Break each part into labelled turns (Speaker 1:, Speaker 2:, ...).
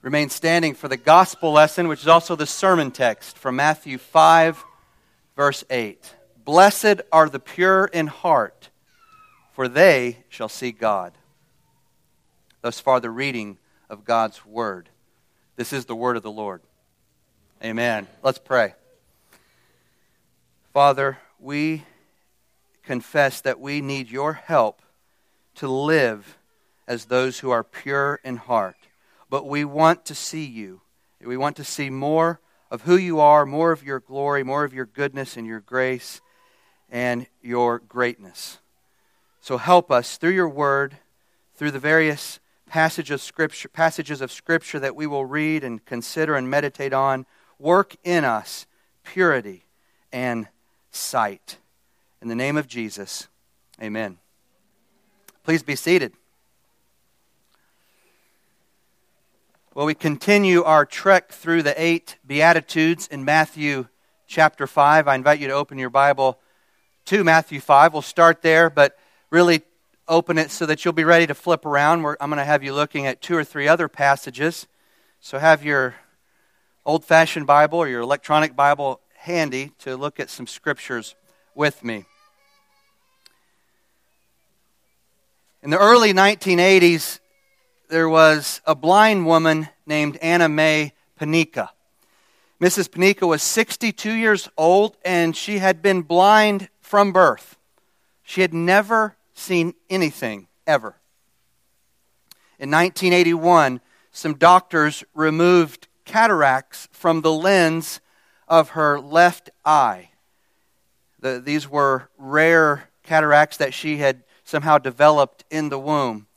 Speaker 1: Remain standing for the gospel lesson, which is also the sermon text from Matthew 5, verse 8. Blessed are the pure in heart, for they shall see God. Thus far, the reading of God's word. This is the word of the Lord. Amen. Let's pray. Father, we confess that we need your help to live as those who are pure in heart but we want to see you. We want to see more of who you are, more of your glory, more of your goodness and your grace and your greatness. So help us through your word, through the various passages of scripture, passages of scripture that we will read and consider and meditate on. Work in us purity and sight. In the name of Jesus, amen. Please be seated. Well, we continue our trek through the eight Beatitudes in Matthew chapter 5. I invite you to open your Bible to Matthew 5. We'll start there, but really open it so that you'll be ready to flip around. I'm going to have you looking at two or three other passages. So have your old fashioned Bible or your electronic Bible handy to look at some scriptures with me. In the early 1980s, there was a blind woman named Anna Mae Panika. Mrs. Panika was 62 years old and she had been blind from birth. She had never seen anything, ever. In 1981, some doctors removed cataracts from the lens of her left eye. The, these were rare cataracts that she had somehow developed in the womb.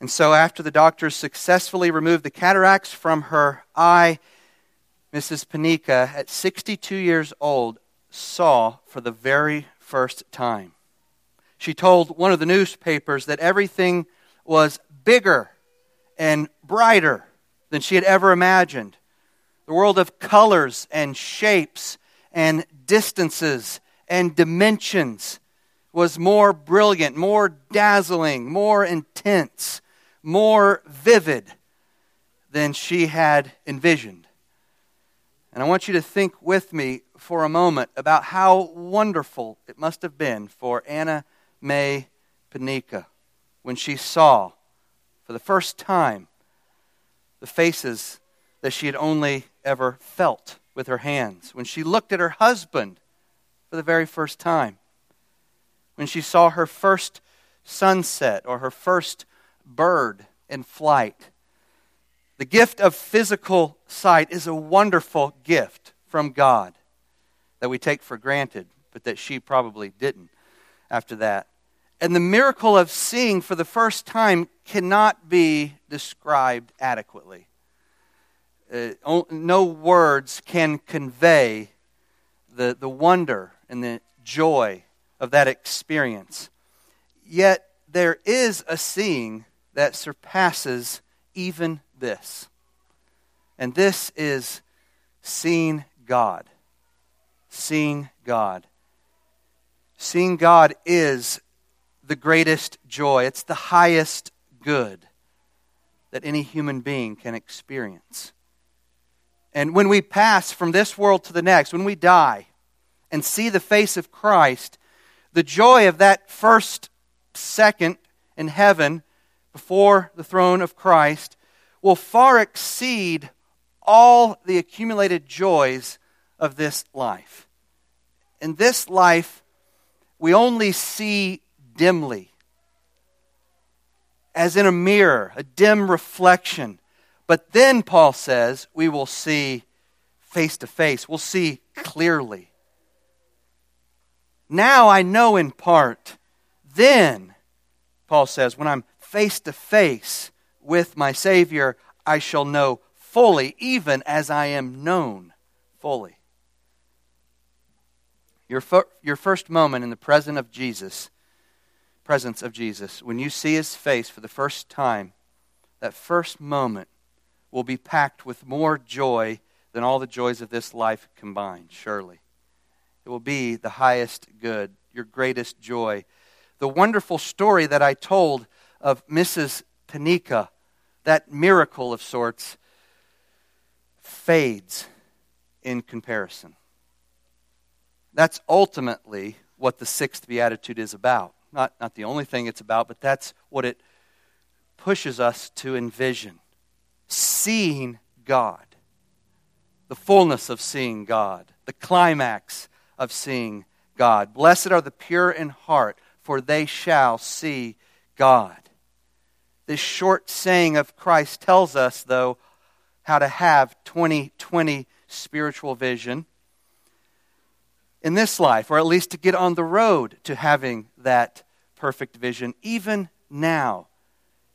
Speaker 1: And so, after the doctors successfully removed the cataracts from her eye, Mrs. Panika, at 62 years old, saw for the very first time. She told one of the newspapers that everything was bigger and brighter than she had ever imagined. The world of colors and shapes and distances and dimensions was more brilliant, more dazzling, more intense more vivid than she had envisioned. And I want you to think with me for a moment about how wonderful it must have been for Anna May Panika when she saw for the first time the faces that she had only ever felt with her hands, when she looked at her husband for the very first time, when she saw her first sunset or her first bird in flight. The gift of physical sight is a wonderful gift from God that we take for granted, but that she probably didn't after that. And the miracle of seeing for the first time cannot be described adequately. Uh, no words can convey the, the wonder and the joy of that experience. Yet there is a seeing that surpasses even this. And this is seeing God. Seeing God. Seeing God is the greatest joy, it's the highest good that any human being can experience. And when we pass from this world to the next, when we die and see the face of Christ, the joy of that first second in heaven before the throne of Christ will far exceed all the accumulated joys of this life. In this life, we only see dimly, as in a mirror, a dim reflection. But then, Paul says, we will see face to face, we'll see clearly. Now I know in part. Then, Paul says, when I'm face to face with my Savior, I shall know fully, even as I am known fully. Your, fir- your first moment in the presence of Jesus, presence of Jesus, when you see his face for the first time, that first moment will be packed with more joy than all the joys of this life combined, surely. It will be the highest good, your greatest joy. The wonderful story that I told of Mrs. Panika that miracle of sorts, fades in comparison. That's ultimately what the sixth beatitude is about. Not, not the only thing it's about, but that's what it pushes us to envision seeing God, the fullness of seeing God, the climax of seeing God. Blessed are the pure in heart, for they shall see God. This short saying of Christ tells us, though, how to have 2020 spiritual vision in this life, or at least to get on the road to having that perfect vision, even now.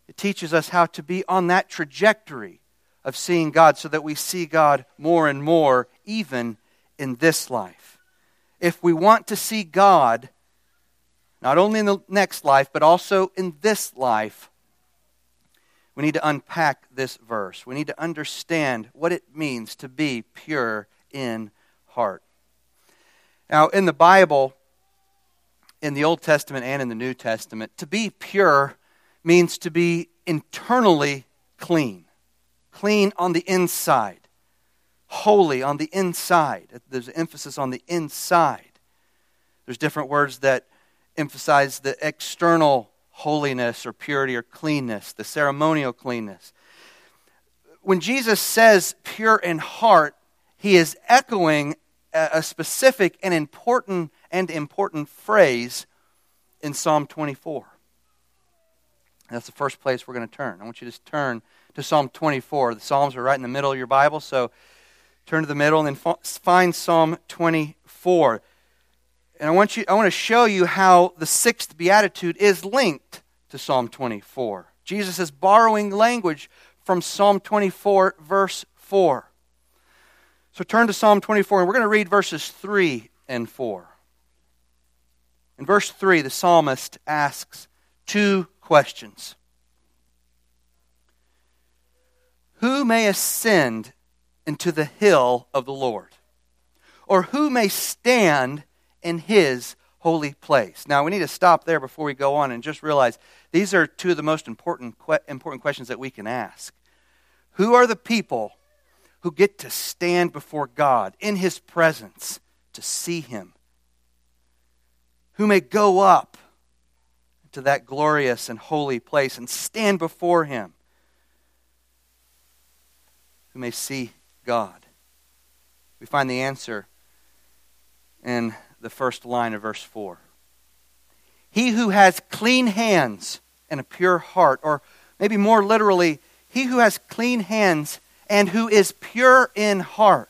Speaker 1: It teaches us how to be on that trajectory of seeing God so that we see God more and more, even in this life. If we want to see God, not only in the next life, but also in this life, we need to unpack this verse. We need to understand what it means to be pure in heart. Now, in the Bible, in the Old Testament and in the New Testament, to be pure means to be internally clean, clean on the inside, holy on the inside. There's emphasis on the inside. There's different words that emphasize the external holiness or purity or cleanness, the ceremonial cleanness. When Jesus says pure in heart, he is echoing a specific and important and important phrase in Psalm 24. That's the first place we're going to turn. I want you to turn to Psalm 24. The Psalms are right in the middle of your Bible, so turn to the middle and then find Psalm 24. And I want, you, I want to show you how the sixth beatitude is linked to Psalm 24. Jesus is borrowing language from Psalm 24, verse 4. So turn to Psalm 24, and we're going to read verses 3 and 4. In verse 3, the psalmist asks two questions Who may ascend into the hill of the Lord? Or who may stand in his holy place? Now, we need to stop there before we go on and just realize these are two of the most important, important questions that we can ask. Who are the people who get to stand before God in his presence to see him? Who may go up to that glorious and holy place and stand before him? Who may see God? We find the answer in the first line of verse 4. He who has clean hands and a pure heart, or maybe more literally, he who has clean hands and who is pure in heart.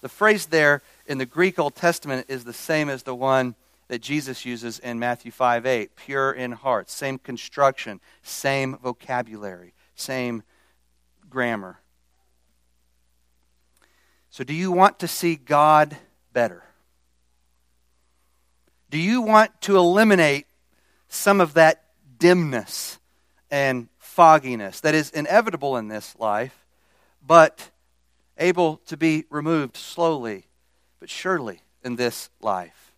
Speaker 1: The phrase there in the Greek Old Testament is the same as the one that Jesus uses in Matthew 5 8. Pure in heart. Same construction, same vocabulary, same grammar. So, do you want to see God better? Do you want to eliminate some of that dimness and fogginess that is inevitable in this life, but able to be removed slowly but surely in this life?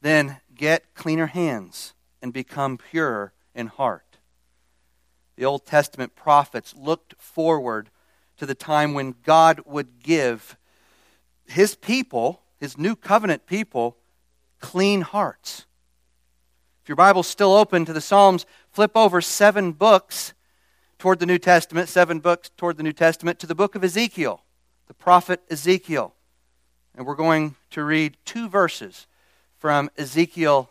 Speaker 1: Then get cleaner hands and become pure in heart. The Old Testament prophets looked forward to the time when God would give his people his new covenant people clean hearts. If your Bible's still open to the Psalms, flip over seven books toward the New Testament, seven books toward the New Testament, to the book of Ezekiel, the prophet Ezekiel. And we're going to read two verses from Ezekiel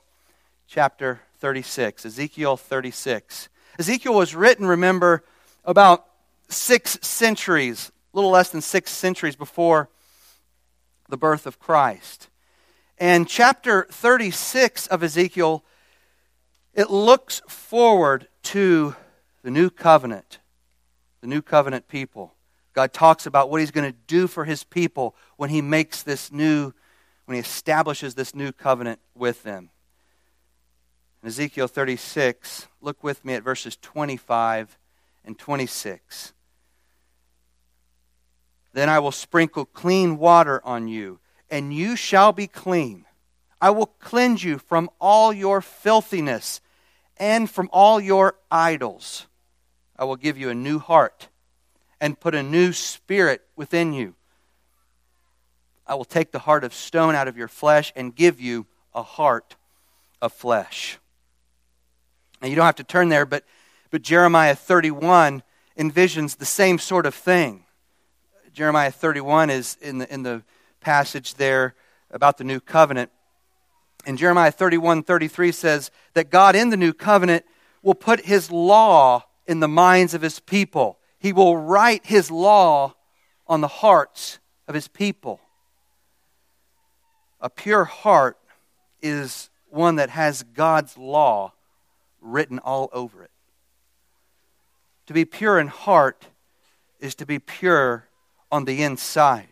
Speaker 1: chapter 36. Ezekiel 36. Ezekiel was written, remember, about six centuries, a little less than six centuries before the birth of Christ. And chapter 36 of Ezekiel, it looks forward to the new covenant, the new covenant people. God talks about what he's going to do for his people when he makes this new, when he establishes this new covenant with them. In Ezekiel 36, look with me at verses 25 and 26. Then I will sprinkle clean water on you, and you shall be clean. I will cleanse you from all your filthiness and from all your idols. I will give you a new heart and put a new spirit within you. I will take the heart of stone out of your flesh and give you a heart of flesh. Now, you don't have to turn there, but, but Jeremiah 31 envisions the same sort of thing. Jeremiah 31 is in the, in the passage there about the new covenant. And Jeremiah 31 33 says that God in the new covenant will put his law in the minds of his people. He will write his law on the hearts of his people. A pure heart is one that has God's law written all over it. To be pure in heart is to be pure on the inside.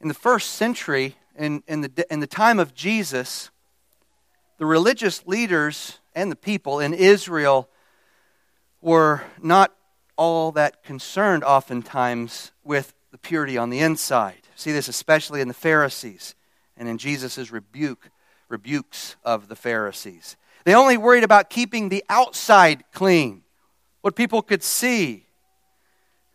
Speaker 1: In the first century, in, in, the, in the time of Jesus, the religious leaders and the people in Israel were not all that concerned, oftentimes, with the purity on the inside. See this especially in the Pharisees and in Jesus' rebuke, rebukes of the Pharisees. They only worried about keeping the outside clean, what people could see.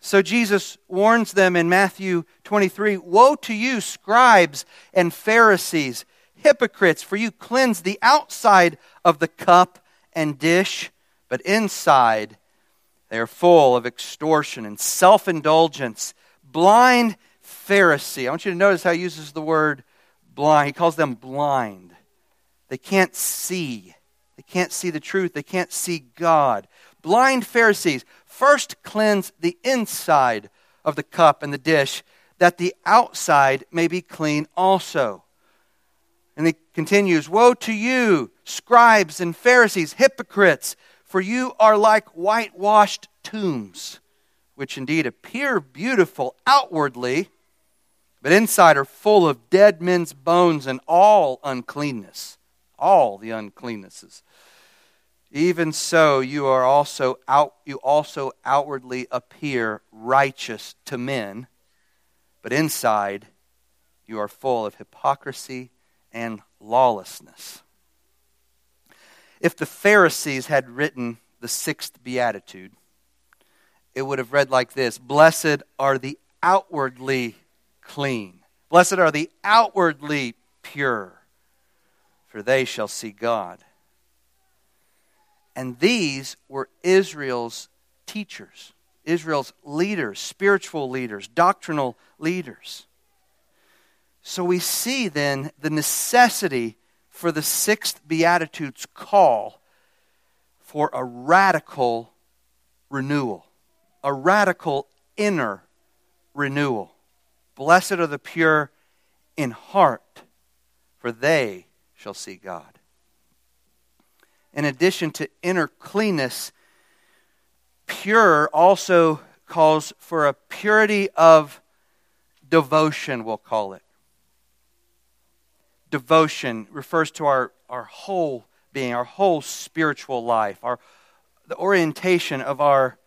Speaker 1: So Jesus warns them in Matthew 23 Woe to you, scribes and Pharisees, hypocrites, for you cleanse the outside of the cup and dish, but inside they are full of extortion and self indulgence. Blind Pharisee. I want you to notice how he uses the word blind. He calls them blind. They can't see. They can't see the truth. They can't see God. Blind Pharisees first cleanse the inside of the cup and the dish, that the outside may be clean also. And he continues Woe to you, scribes and Pharisees, hypocrites, for you are like whitewashed tombs, which indeed appear beautiful outwardly but inside are full of dead men's bones and all uncleanness. All the uncleannesses. Even so, you are also out, you also outwardly appear righteous to men, but inside you are full of hypocrisy and lawlessness. If the Pharisees had written the sixth beatitude, it would have read like this Blessed are the outwardly clean. Blessed are the outwardly pure, for they shall see God. And these were Israel's teachers, Israel's leaders, spiritual leaders, doctrinal leaders. So we see then the necessity for the sixth Beatitude's call for a radical renewal, a radical inner renewal. Blessed are the pure in heart, for they shall see God. In addition to inner cleanness, pure also calls for a purity of devotion, we'll call it. Devotion refers to our, our whole being, our whole spiritual life, our, the orientation of our,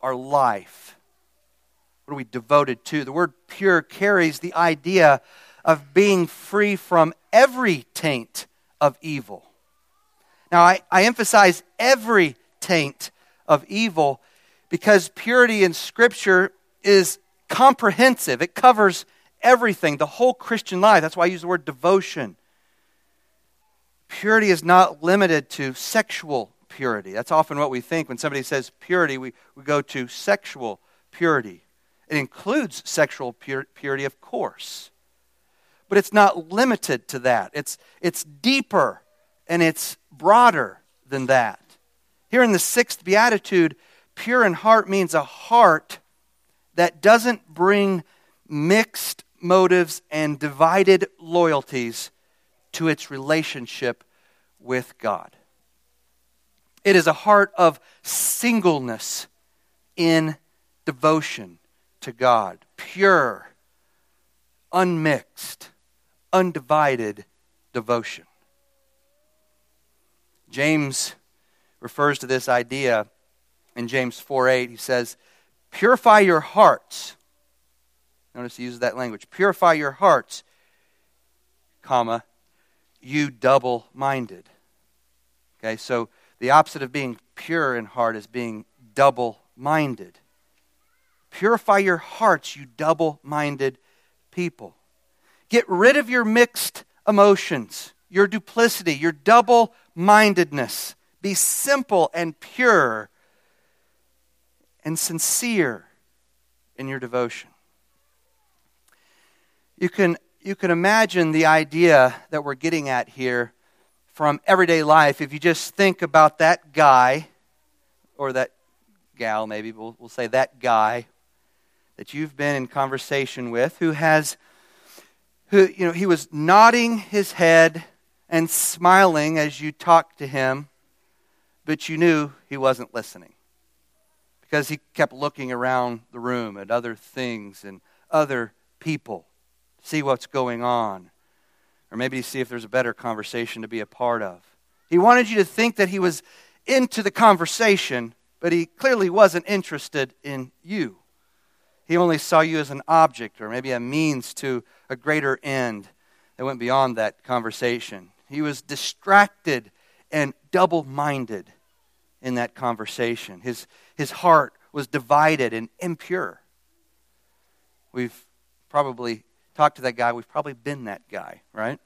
Speaker 1: our life. What are we devoted to? The word pure carries the idea of being free from every taint of evil. Now, I, I emphasize every taint of evil because purity in Scripture is comprehensive, it covers everything, the whole Christian life. That's why I use the word devotion. Purity is not limited to sexual purity. That's often what we think when somebody says purity, we, we go to sexual purity. It includes sexual pur- purity, of course. But it's not limited to that. It's, it's deeper and it's broader than that. Here in the sixth beatitude, pure in heart means a heart that doesn't bring mixed motives and divided loyalties to its relationship with God. It is a heart of singleness in devotion to God. Pure, unmixed, undivided devotion. James refers to this idea in James 4 8. He says, Purify your hearts. Notice he uses that language. Purify your hearts, comma, you double minded. Okay, so the opposite of being pure in heart is being double minded. Purify your hearts, you double minded people. Get rid of your mixed emotions, your duplicity, your double mindedness. Be simple and pure and sincere in your devotion. You can, you can imagine the idea that we're getting at here from everyday life if you just think about that guy, or that gal, maybe we'll, we'll say that guy that you've been in conversation with who has who you know he was nodding his head and smiling as you talked to him but you knew he wasn't listening because he kept looking around the room at other things and other people see what's going on or maybe see if there's a better conversation to be a part of he wanted you to think that he was into the conversation but he clearly wasn't interested in you he only saw you as an object or maybe a means to a greater end that went beyond that conversation. He was distracted and double minded in that conversation. His, his heart was divided and impure. We've probably talked to that guy. We've probably been that guy, right?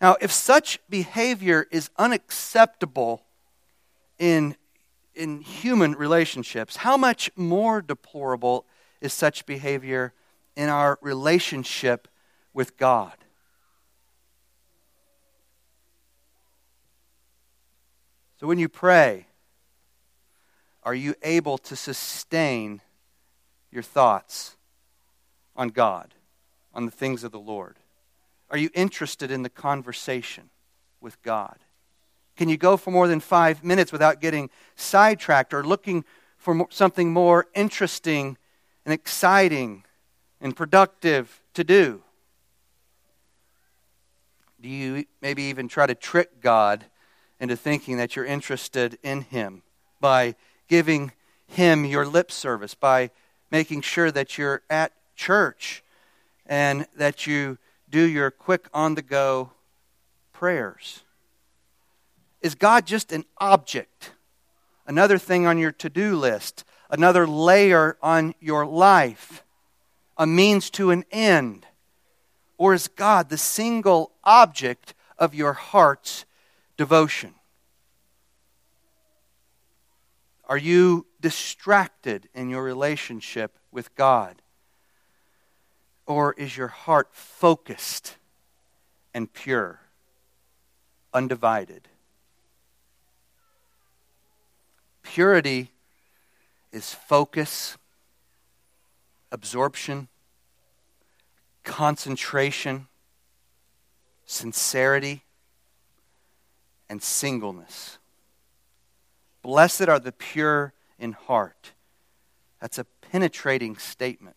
Speaker 1: Now, if such behavior is unacceptable in, in human relationships, how much more deplorable is such behavior in our relationship with God. So when you pray, are you able to sustain your thoughts on God, on the things of the Lord? Are you interested in the conversation with God? Can you go for more than five minutes without getting sidetracked or looking for something more interesting and exciting and productive to do? Do you maybe even try to trick God into thinking that you're interested in Him by giving Him your lip service, by making sure that you're at church and that you do your quick on the go prayers? Is God just an object, another thing on your to do list? another layer on your life, a means to an end? Or is God the single object of your heart's devotion? Are you distracted in your relationship with God? Or is your heart focused and pure, undivided? Purity is focus, absorption, concentration, sincerity, and singleness. Blessed are the pure in heart. That's a penetrating statement.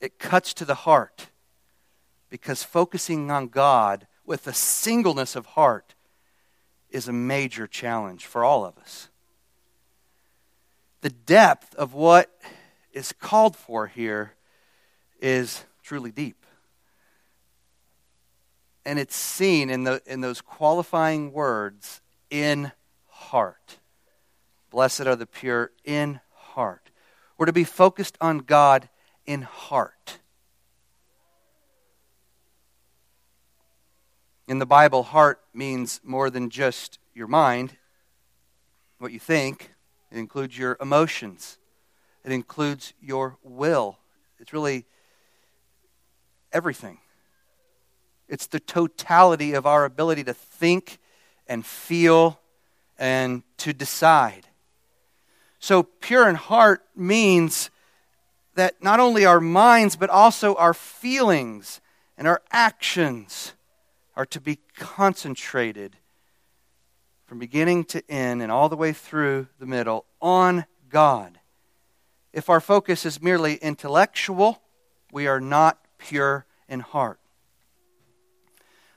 Speaker 1: It cuts to the heart because focusing on God with a singleness of heart is a major challenge for all of us the depth of what is called for here is truly deep. And it's seen in, the, in those qualifying words, in heart. Blessed are the pure in heart. We're to be focused on God in heart. In the Bible, heart means more than just your mind, what you think, it includes your emotions. It includes your will. It's really everything. It's the totality of our ability to think and feel and to decide. So, pure in heart means that not only our minds, but also our feelings and our actions are to be concentrated from beginning to end and all the way through the middle on God. If our focus is merely intellectual, we are not pure in heart.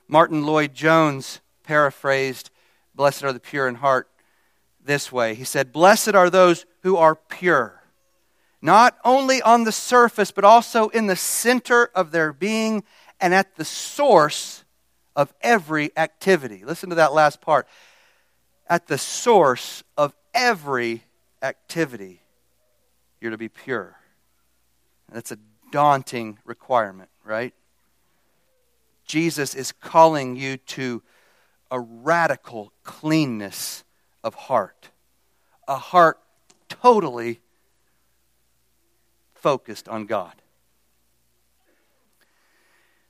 Speaker 1: Martyn Lloyd-Jones paraphrased, Blessed are the pure in heart, this way. He said, Blessed are those who are pure, not only on the surface, but also in the center of their being and at the source of every activity. Listen to that last part at the source of every activity, you're to be pure. That's a daunting requirement, right? Jesus is calling you to a radical cleanness of heart, a heart totally focused on God.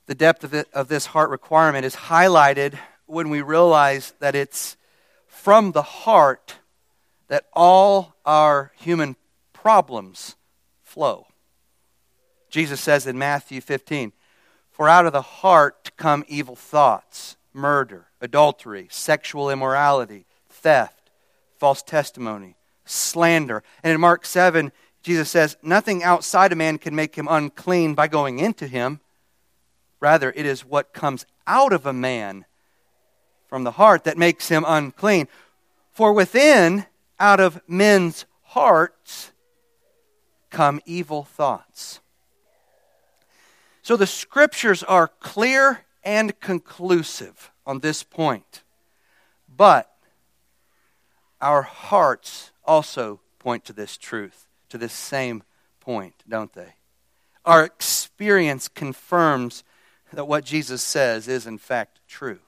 Speaker 1: The depth of, it, of this heart requirement is highlighted when we realize that it's from the heart that all our human problems flow. Jesus says in Matthew 15, For out of the heart come evil thoughts, murder, adultery, sexual immorality, theft, false testimony, slander. And in Mark 7, Jesus says, Nothing outside a man can make him unclean by going into him. Rather, it is what comes out of a man from the heart that makes him unclean. For within, out of men's hearts, come evil thoughts. So the scriptures are clear and conclusive on this point. But our hearts also point to this truth, to this same point, don't they? Our experience confirms that what Jesus says is, in fact, true.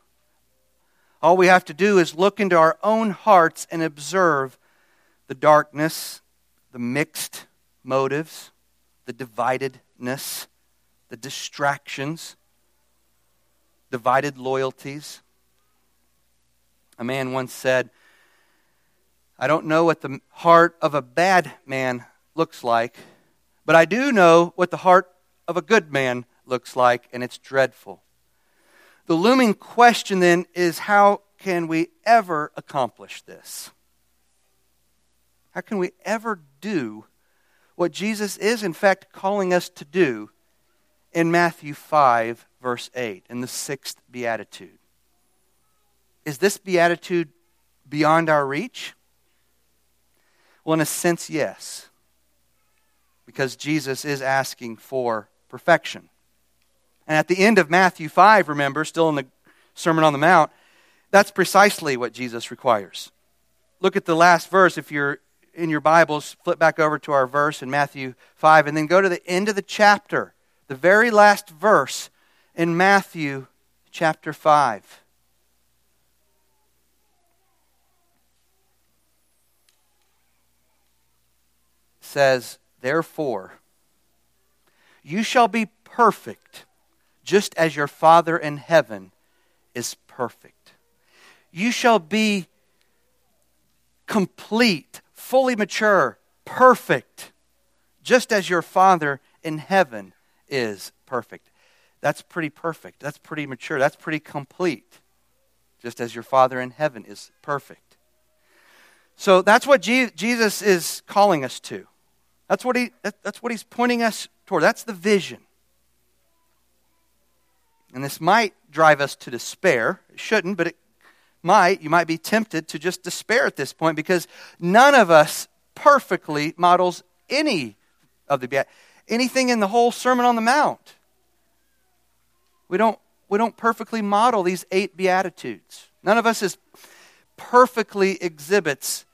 Speaker 1: All we have to do is look into our own hearts and observe the darkness, the mixed motives, the dividedness, the distractions, divided loyalties. A man once said, I don't know what the heart of a bad man looks like, but I do know what the heart of a good man looks like, and it's dreadful. The looming question then is how can we ever accomplish this? How can we ever do what Jesus is, in fact, calling us to do in Matthew 5, verse 8, in the sixth beatitude. Is this beatitude beyond our reach? Well, in a sense, yes, because Jesus is asking for perfection. And at the end of Matthew 5, remember, still in the Sermon on the Mount, that's precisely what Jesus requires. Look at the last verse if you're in your Bibles, flip back over to our verse in Matthew 5, and then go to the end of the chapter the very last verse in Matthew chapter 5. says, Therefore, you shall be perfect, just as your Father in heaven is perfect. You shall be complete, fully mature, perfect, just as your Father in heaven is perfect. That's pretty perfect. That's pretty mature. That's pretty complete. Just as your Father in heaven is perfect. So that's what Jesus is calling us to. That's what, he, that's what he's pointing us toward. That's the vision. And this might drive us to despair. It shouldn't, but it might. You might be tempted to just despair at this point because none of us perfectly models any of the anything in the whole Sermon on the Mount. We don't, we don't perfectly model these eight Beatitudes. None of us is perfectly exhibits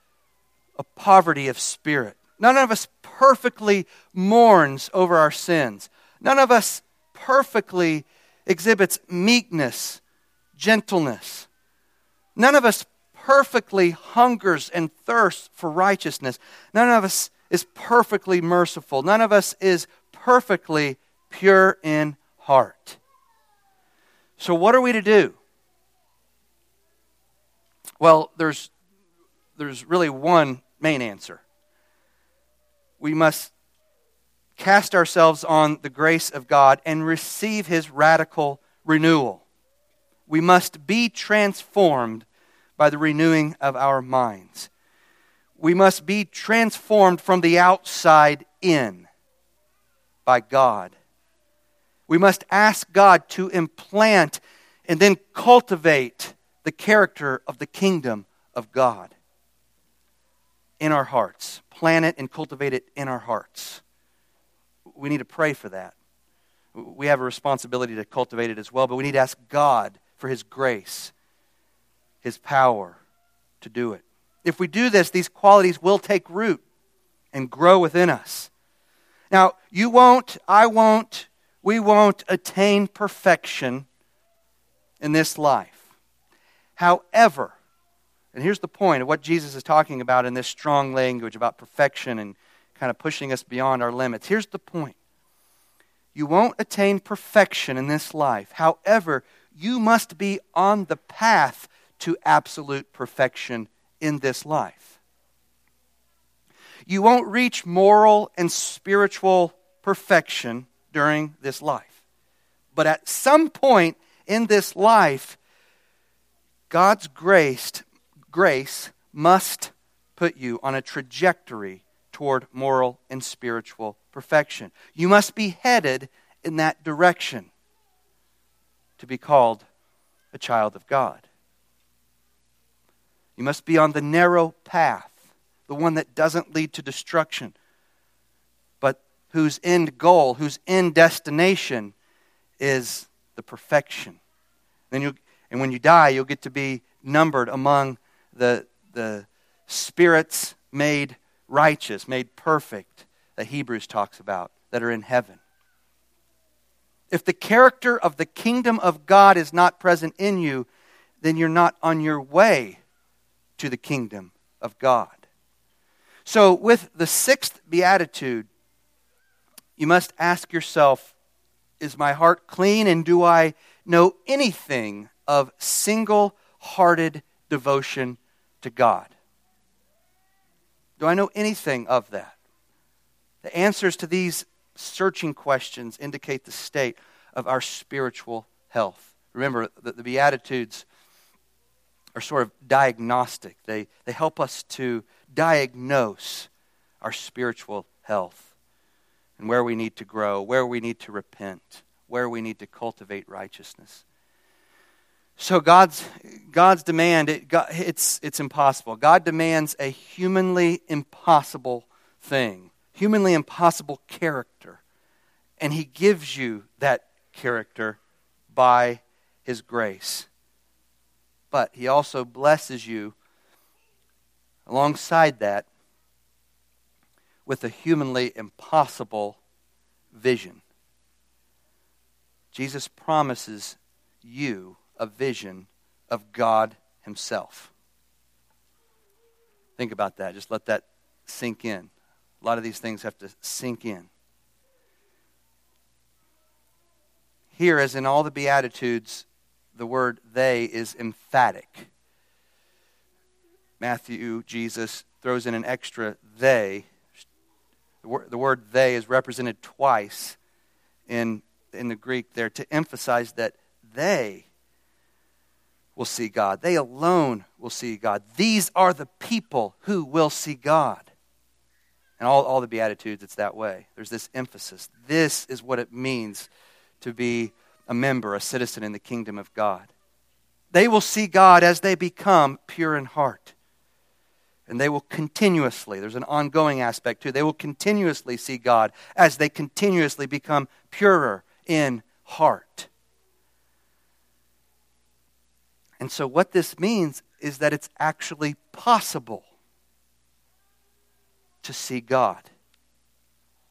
Speaker 1: a poverty of spirit. None of us perfectly mourns over our sins. None of us perfectly exhibits meekness, gentleness. None of us perfectly hungers and thirsts for righteousness. None of us is perfectly merciful. None of us is perfectly pure in heart. So, what are we to do? Well, there's, there's really one main answer. We must cast ourselves on the grace of God and receive His radical renewal. We must be transformed by the renewing of our minds we must be transformed from the outside in by God. We must ask God to implant and then cultivate the character of the kingdom of God in our hearts. Plant it and cultivate it in our hearts. We need to pray for that. We have a responsibility to cultivate it as well, but we need to ask God for His grace, His power to do it. If we do this, these qualities will take root and grow within us. Now, you won't, I won't, we won't attain perfection in this life. However, and here's the point of what Jesus is talking about in this strong language about perfection and kind of pushing us beyond our limits. Here's the point you won't attain perfection in this life. However, you must be on the path to absolute perfection in this life. You won't reach moral and spiritual perfection during this life. But at some point in this life, God's grace, grace must put you on a trajectory toward moral and spiritual perfection. You must be headed in that direction to be called a child of God. You must be on the narrow path, the one that doesn't lead to destruction, but whose end goal, whose end destination is the perfection. Then you, and when you die, you'll get to be numbered among the, the spirits made righteous, made perfect, that Hebrews talks about, that are in heaven. If the character of the kingdom of God is not present in you, then you're not on your way to the kingdom of God. So, with the sixth beatitude, you must ask yourself Is my heart clean, and do I know anything of single hearted devotion to God? Do I know anything of that? The answers to these searching questions indicate the state of our spiritual health. Remember, that the Beatitudes are sort of diagnostic, they, they help us to diagnose our spiritual health and where we need to grow, where we need to repent, where we need to cultivate righteousness. So God's God's demand it, it's it's impossible. God demands a humanly impossible thing, humanly impossible character, and He gives you that character by His grace. But He also blesses you alongside that with a humanly impossible vision. Jesus promises you a vision of God Himself. Think about that. Just let that sink in. A lot of these things have to sink in. Here, as in all the Beatitudes, the word they is emphatic. Matthew, Jesus, throws in an extra they. The word they is represented twice in, in the Greek there to emphasize that they will see God. They alone will see God. These are the people who will see God. And all, all the Beatitudes, it's that way. There's this emphasis. This is what it means to be a member, a citizen in the kingdom of God. They will see God as they become pure in heart. And they will continuously, there's an ongoing aspect too, they will continuously see God as they continuously become purer in heart. And so, what this means is that it's actually possible to see God.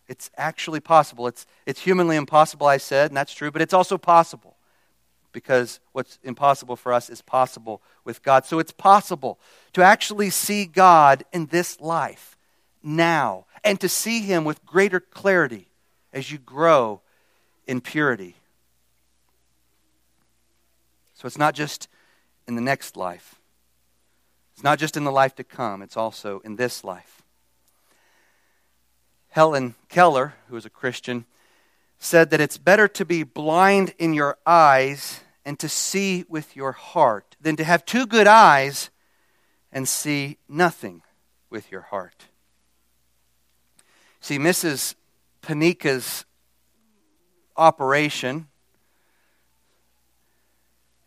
Speaker 1: It's actually possible. It's, it's humanly impossible, I said, and that's true, but it's also possible because what's impossible for us is possible with God. So it's possible to actually see God in this life now and to see Him with greater clarity as you grow in purity. So it's not just in the next life. It's not just in the life to come, it's also in this life. Helen Keller, who was a Christian, said that it's better to be blind in your eyes and to see with your heart than to have two good eyes and see nothing with your heart. See, Mrs. Panika's operation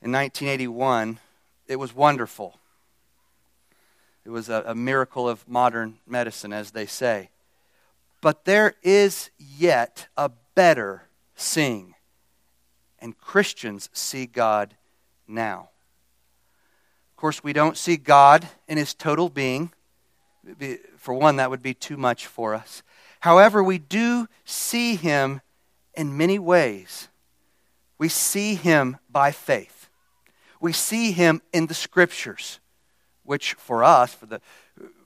Speaker 1: in 1981 it was wonderful. It was a, a miracle of modern medicine, as they say. But there is yet a better seeing. And Christians see God now. Of course, we don't see God in his total being. For one, that would be too much for us. However, we do see him in many ways. We see him by faith. We see him in the scriptures, which for us for the,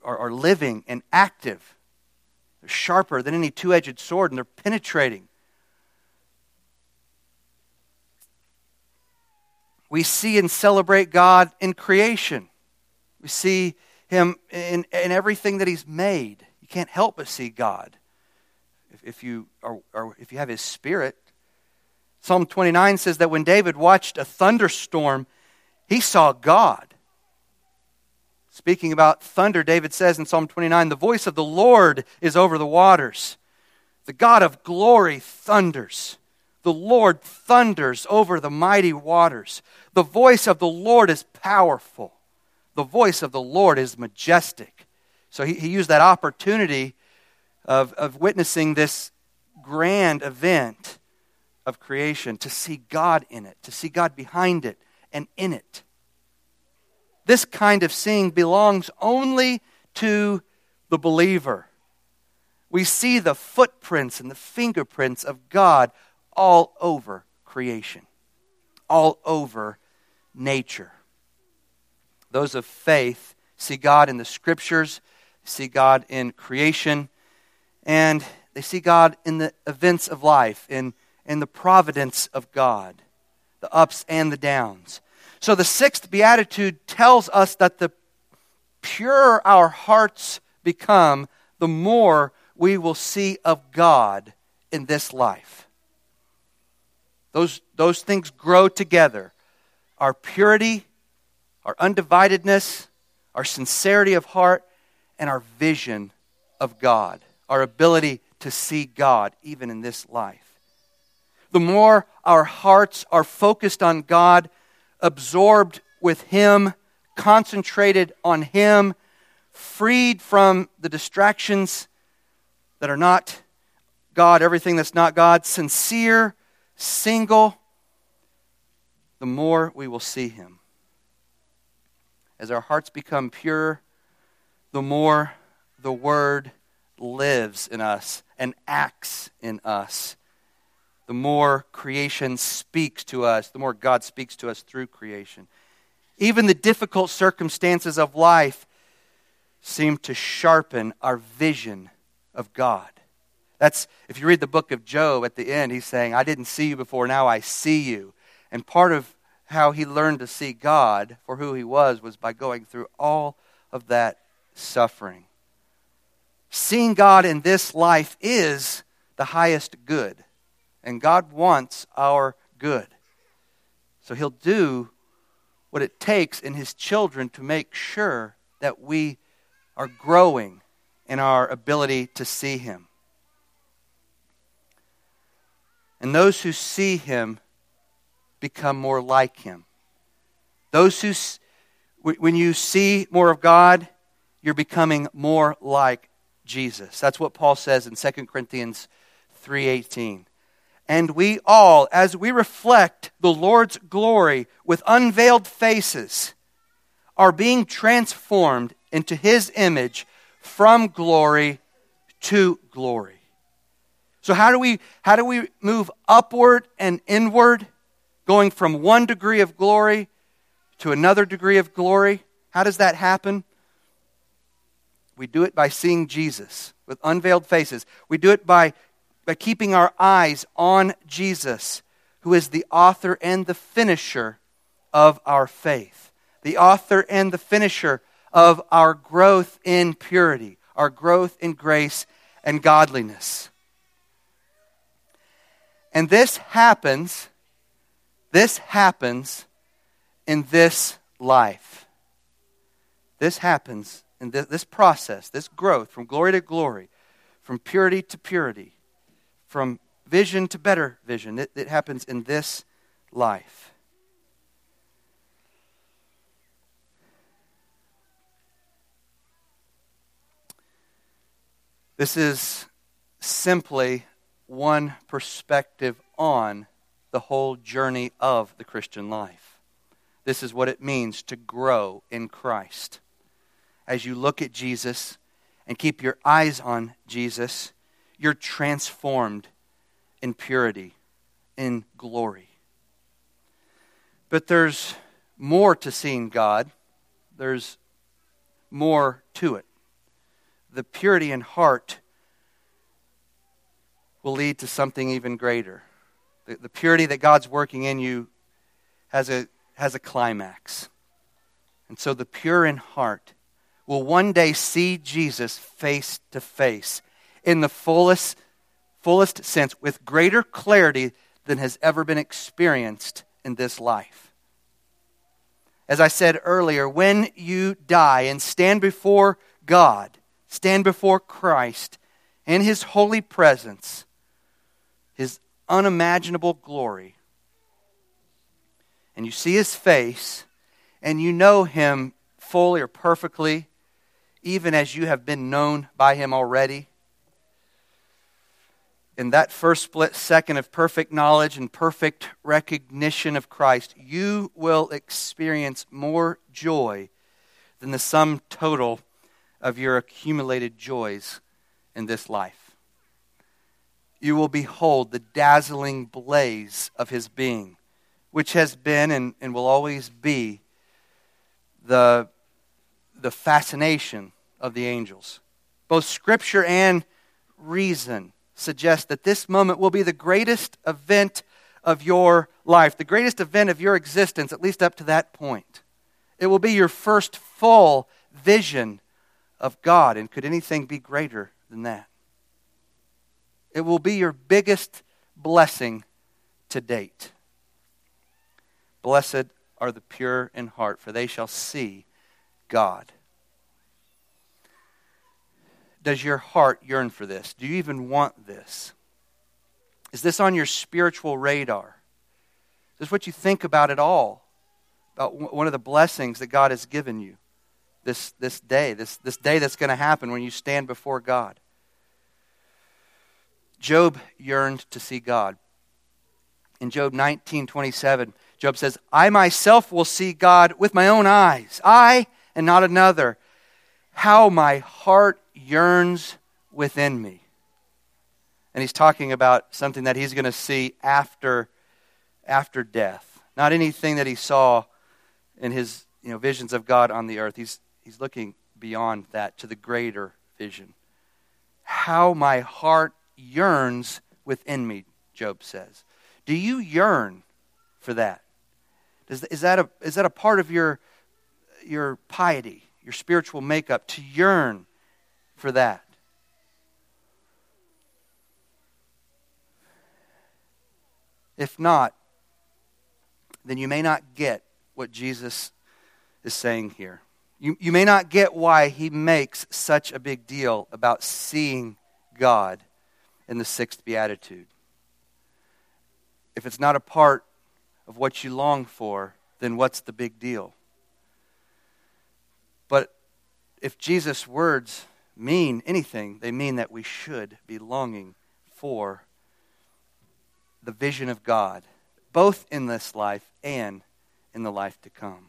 Speaker 1: are, are living and active. They're sharper than any two edged sword and they're penetrating. We see and celebrate God in creation. We see him in, in everything that he's made. You can't help but see God if, if you, are, are, if you have his spirit. Psalm 29 says that when David watched a thunderstorm, he saw God. Speaking about thunder, David says in Psalm 29 The voice of the Lord is over the waters. The God of glory thunders. The Lord thunders over the mighty waters. The voice of the Lord is powerful. The voice of the Lord is majestic. So he, he used that opportunity of, of witnessing this grand event of creation to see God in it, to see God behind it and in it. This kind of seeing belongs only to the believer. We see the footprints and the fingerprints of God all over creation, all over nature. Those of faith see God in the scriptures, see God in creation, and they see God in the events of life, in, in the providence of God, the ups and the downs. So the sixth beatitude tells us that the purer our hearts become, the more we will see of God in this life. Those, those things grow together. Our purity, our undividedness, our sincerity of heart, and our vision of God, our ability to see God even in this life. The more our hearts are focused on God, absorbed with Him, concentrated on Him, freed from the distractions that are not God, everything that's not God, sincere single, the more we will see him. As our hearts become pure, the more the word lives in us and acts in us. The more creation speaks to us, the more God speaks to us through creation. Even the difficult circumstances of life seem to sharpen our vision of God. That's, if you read the book of Job at the end, he's saying, I didn't see you before, now I see you. And part of how he learned to see God for who he was was by going through all of that suffering. Seeing God in this life is the highest good. And God wants our good. So he'll do what it takes in his children to make sure that we are growing in our ability to see him. And those who see him become more like him. Those who, when you see more of God, you're becoming more like Jesus. That's what Paul says in 2 Corinthians 3:18. And we all as we reflect the Lord's glory with unveiled faces are being transformed into his image from glory to glory. So how do we how do we move upward and inward, going from one degree of glory to another degree of glory? How does that happen? We do it by seeing Jesus with unveiled faces. We do it by, by keeping our eyes on Jesus, who is the author and the finisher of our faith, the author and the finisher of our growth in purity, our growth in grace and godliness. And this happens, this happens in this life. This happens in this, this process, this growth from glory to glory, from purity to purity, from vision to better vision. It, it happens in this life. This is simply one perspective on the whole journey of the Christian life. this is what it means to grow in Christ. As you look at Jesus and keep your eyes on Jesus, you're transformed in purity, in glory. But there's more to seeing God, there's more to it. The purity in heart will lead to something even greater. The, the purity that God's working in you has a, has a climax. And so the pure in heart will one day see Jesus face to face in the fullest, fullest sense with greater clarity than has ever been experienced in this life. As I said earlier, when you die and stand before God, stand before Christ in His holy presence, His unimaginable glory, and you see His face, and you know Him fully or perfectly, even as you have been known by Him already, in that first split second of perfect knowledge and perfect recognition of Christ, you will experience more joy than the sum total of your accumulated joys in this life. You will behold the dazzling blaze of his being, which has been and, and will always be the, the fascination of the angels. Both scripture and reason suggest that this moment will be the greatest event of your life, the greatest event of your existence, at least up to that point. It will be your first full vision of God, and could anything be greater than that? It will be your biggest blessing to date. Blessed are the pure in heart, for they shall see God. Does your heart yearn for this? Do you even want this? Is this on your spiritual radar? Is this what you think about at all? About one of the blessings that God has given you this, this day, this, this day that's going to happen when you stand before God. Job yearned to see God. In Job 19 27, Job says, I myself will see God with my own eyes, I and not another. How my heart yearns within me. And he's talking about something that he's going to see after, after death. Not anything that he saw in his you know, visions of God on the earth. He's, he's looking beyond that to the greater vision. How my heart yearns within me, Job says. Do you yearn for that? Does, is, that a, is that a part of your, your piety, your spiritual makeup, to yearn for that. If not, then you may not get what Jesus is saying here. You, you may not get why he makes such a big deal about seeing God in the sixth beatitude. If it's not a part of what you long for, then what's the big deal? But if Jesus' words mean anything, they mean that we should be longing for the vision of God, both in this life and in the life to come.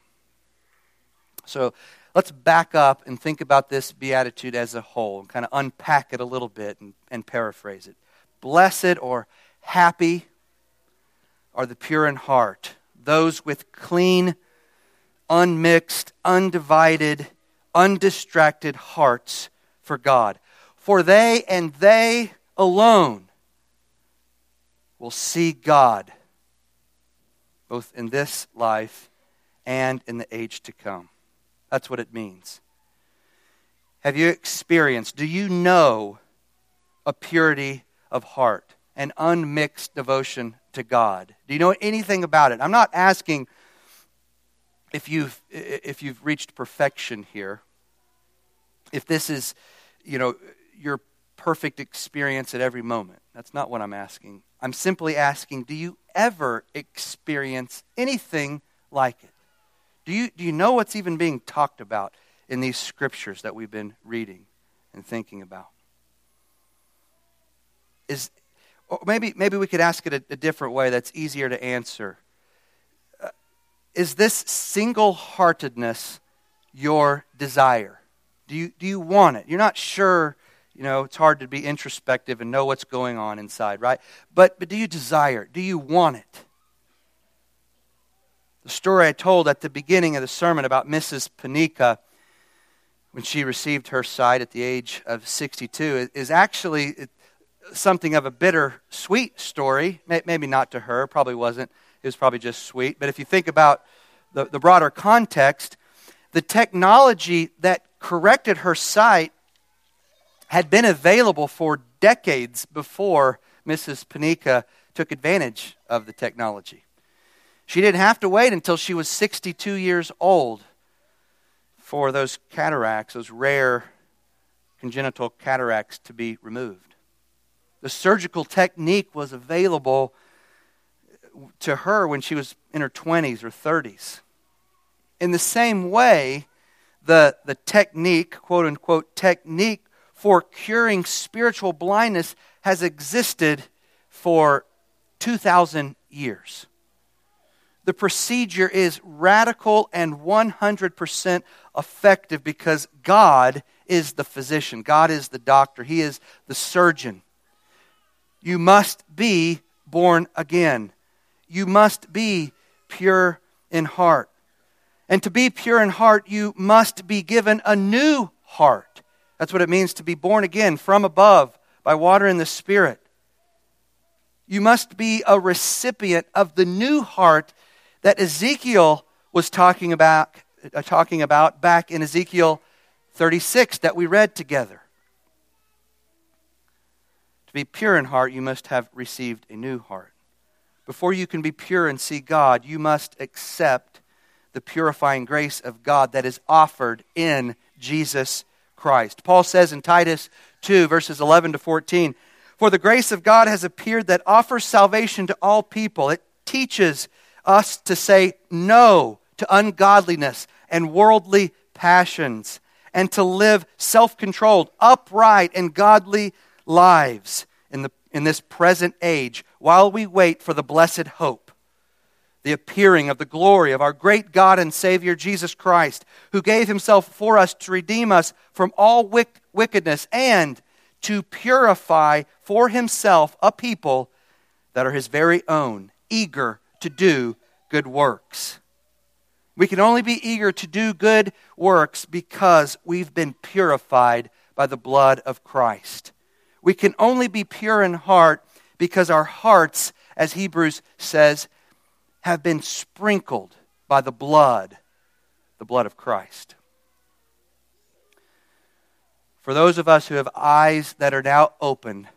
Speaker 1: So let's back up and think about this beatitude as a whole and kind of unpack it a little bit and, and paraphrase it. Blessed or happy are the pure in heart, those with clean, unmixed, undivided, undistracted hearts for God. For they and they alone will see God, both in this life and in the age to come. That's what it means. Have you experienced, do you know a purity of heart, an unmixed devotion to God? Do you know anything about it? I'm not asking if you've, if you've reached perfection here, if this is you know, your perfect experience at every moment. That's not what I'm asking. I'm simply asking, do you ever experience anything like it? Do you, do you know what's even being talked about in these scriptures that we've been reading and thinking about? Is, maybe, maybe we could ask it a, a different way that's easier to answer. Uh, is this single heartedness your desire? Do you, do you want it? You're not sure, you know, it's hard to be introspective and know what's going on inside, right? But, but do you desire it? Do you want it? The story I told at the beginning of the sermon about Mrs. Panika when she received her sight at the age of 62 is actually something of a bitter sweet story. Maybe not to her, probably wasn't. It was probably just sweet. But if you think about the, the broader context, the technology that corrected her sight had been available for decades before Mrs. Panika took advantage of the technology. She didn't have to wait until she was 62 years old for those cataracts, those rare congenital cataracts, to be removed. The surgical technique was available to her when she was in her 20s or 30s. In the same way, the, the technique, quote unquote, technique for curing spiritual blindness has existed for 2,000 years. The procedure is radical and 100% effective because God is the physician, God is the doctor, He is the surgeon. You must be born again. You must be pure in heart. And to be pure in heart, you must be given a new heart. That's what it means to be born again from above by water and the Spirit. You must be a recipient of the new heart that Ezekiel was talking about, uh, talking about back in Ezekiel 36 that we read together. To be pure in heart, you must have received a new heart. Before you can be pure and see God, you must accept the purifying grace of God that is offered in Jesus Christ. Paul says in Titus 2, verses 11 to 14, For the grace of God has appeared that offers salvation to all people. It teaches us to say no to ungodliness and worldly passions and to live self controlled, upright, and godly lives in, the, in this present age while we wait for the blessed hope, the appearing of the glory of our great God and Savior Jesus Christ, who gave himself for us to redeem us from all wick- wickedness and to purify for himself a people that are his very own, eager to do good works. We can only be eager to do good works because we've been purified by the blood of Christ. We can only be pure in heart because our hearts, as Hebrews says, have been sprinkled by the blood, the blood of Christ. For those of us who have eyes that are now open,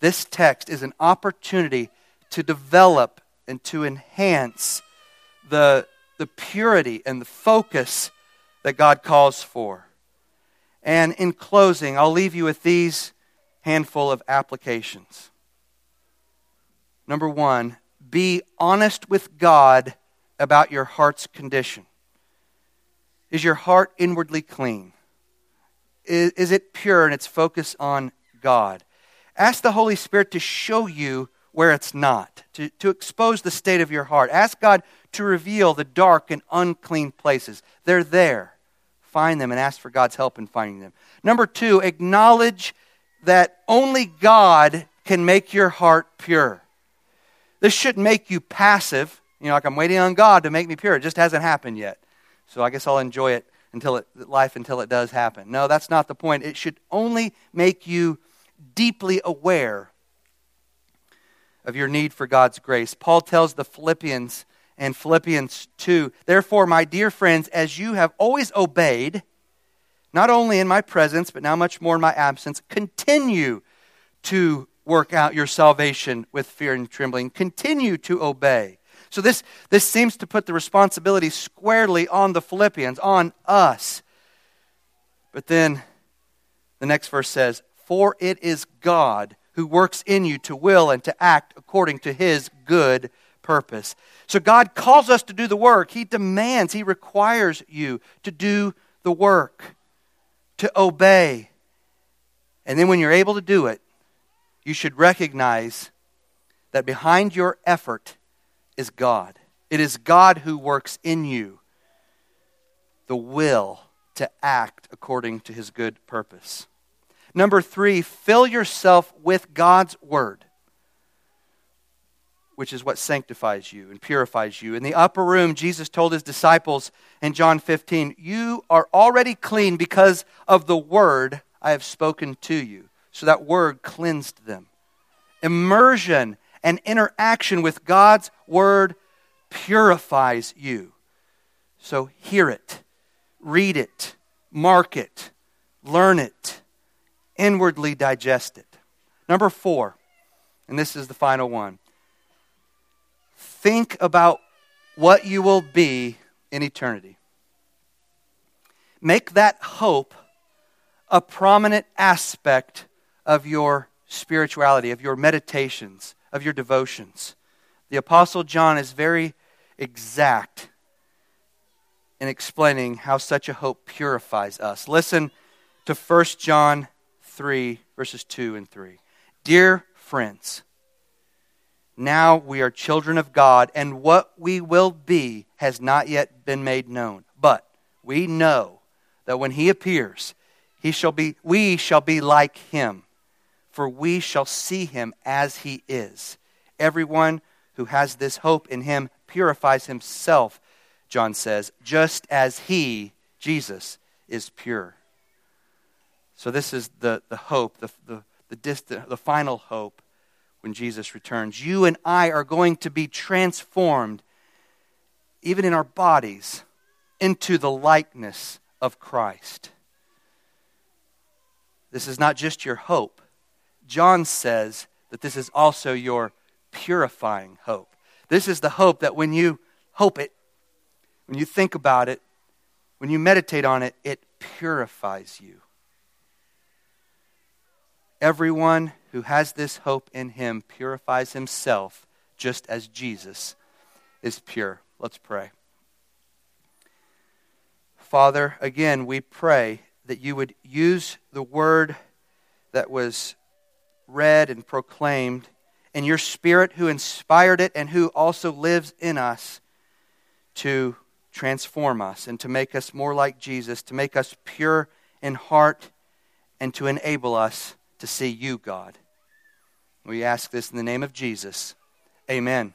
Speaker 1: this text is an opportunity to develop and to enhance the, the purity and the focus that God calls for. And in closing, I'll leave you with these handful of applications. Number one, be honest with God about your heart's condition. Is your heart inwardly clean? Is, is it pure in its focus on God? Ask the Holy Spirit to show you where it's not, to, to expose the state of your heart. Ask God to reveal the dark and unclean places. They're there. Find them and ask for God's help in finding them. Number two, acknowledge that only God can make your heart pure. This shouldn't make you passive, you know, like I'm waiting on God to make me pure. It just hasn't happened yet. So I guess I'll enjoy it until it, life until it does happen. No, that's not the point. It should only make you deeply aware of your need for God's grace. Paul tells the Philippians in Philippians 2, Therefore, my dear friends, as you have always obeyed, not only in my presence, but now much more in my absence, continue to work out your salvation with fear and trembling. Continue to obey. So, this, this seems to put the responsibility squarely on the Philippians, on us. But then the next verse says, For it is God who works in you to will and to act according to his good purpose. So, God calls us to do the work. He demands, He requires you to do the work to obey. And then when you're able to do it, you should recognize that behind your effort is God, It is God who works in you the will to act according to his good purpose. Number three, fill yourself with God's word, which is what sanctifies you and purifies you. In the upper room, Jesus told his disciples in John 15, You are already clean because of the word I have spoken to you. So that word cleansed them. Immersion and interaction with God's word purifies you. So hear it, read it, mark it, learn it, inwardly digest it. Number four, and this is the final one think about what you will be in eternity. Make that hope a prominent aspect of your spirituality, of your meditations, of your devotions. The Apostle John is very exact in explaining how such a hope purifies us. Listen to 1 John 3, verses 2 and 3. Dear friends, now we are children of God, and what we will be has not yet been made known. But we know that when he appears, he shall be, we shall be like him, for we shall see him as he is. Everyone who has this hope in him purifies himself, John says, just as he, Jesus, is pure. So, this is the, the hope, the, the, the, distant, the final hope when Jesus returns. You and I are going to be transformed, even in our bodies, into the likeness of Christ. This is not just your hope. John says that this is also your purifying hope. This is the hope that when you hope it, when you think about it, when you meditate on it, it purifies you. Everyone who has this hope in him purifies himself just as Jesus is pure. Let's pray. Father, again, we pray that you would use the word that was read and proclaimed, and your Spirit who inspired it and who also lives in us to transform us and to make us more like Jesus, to make us pure in heart, and to enable us to see you, God. We ask this in the name of Jesus. Amen.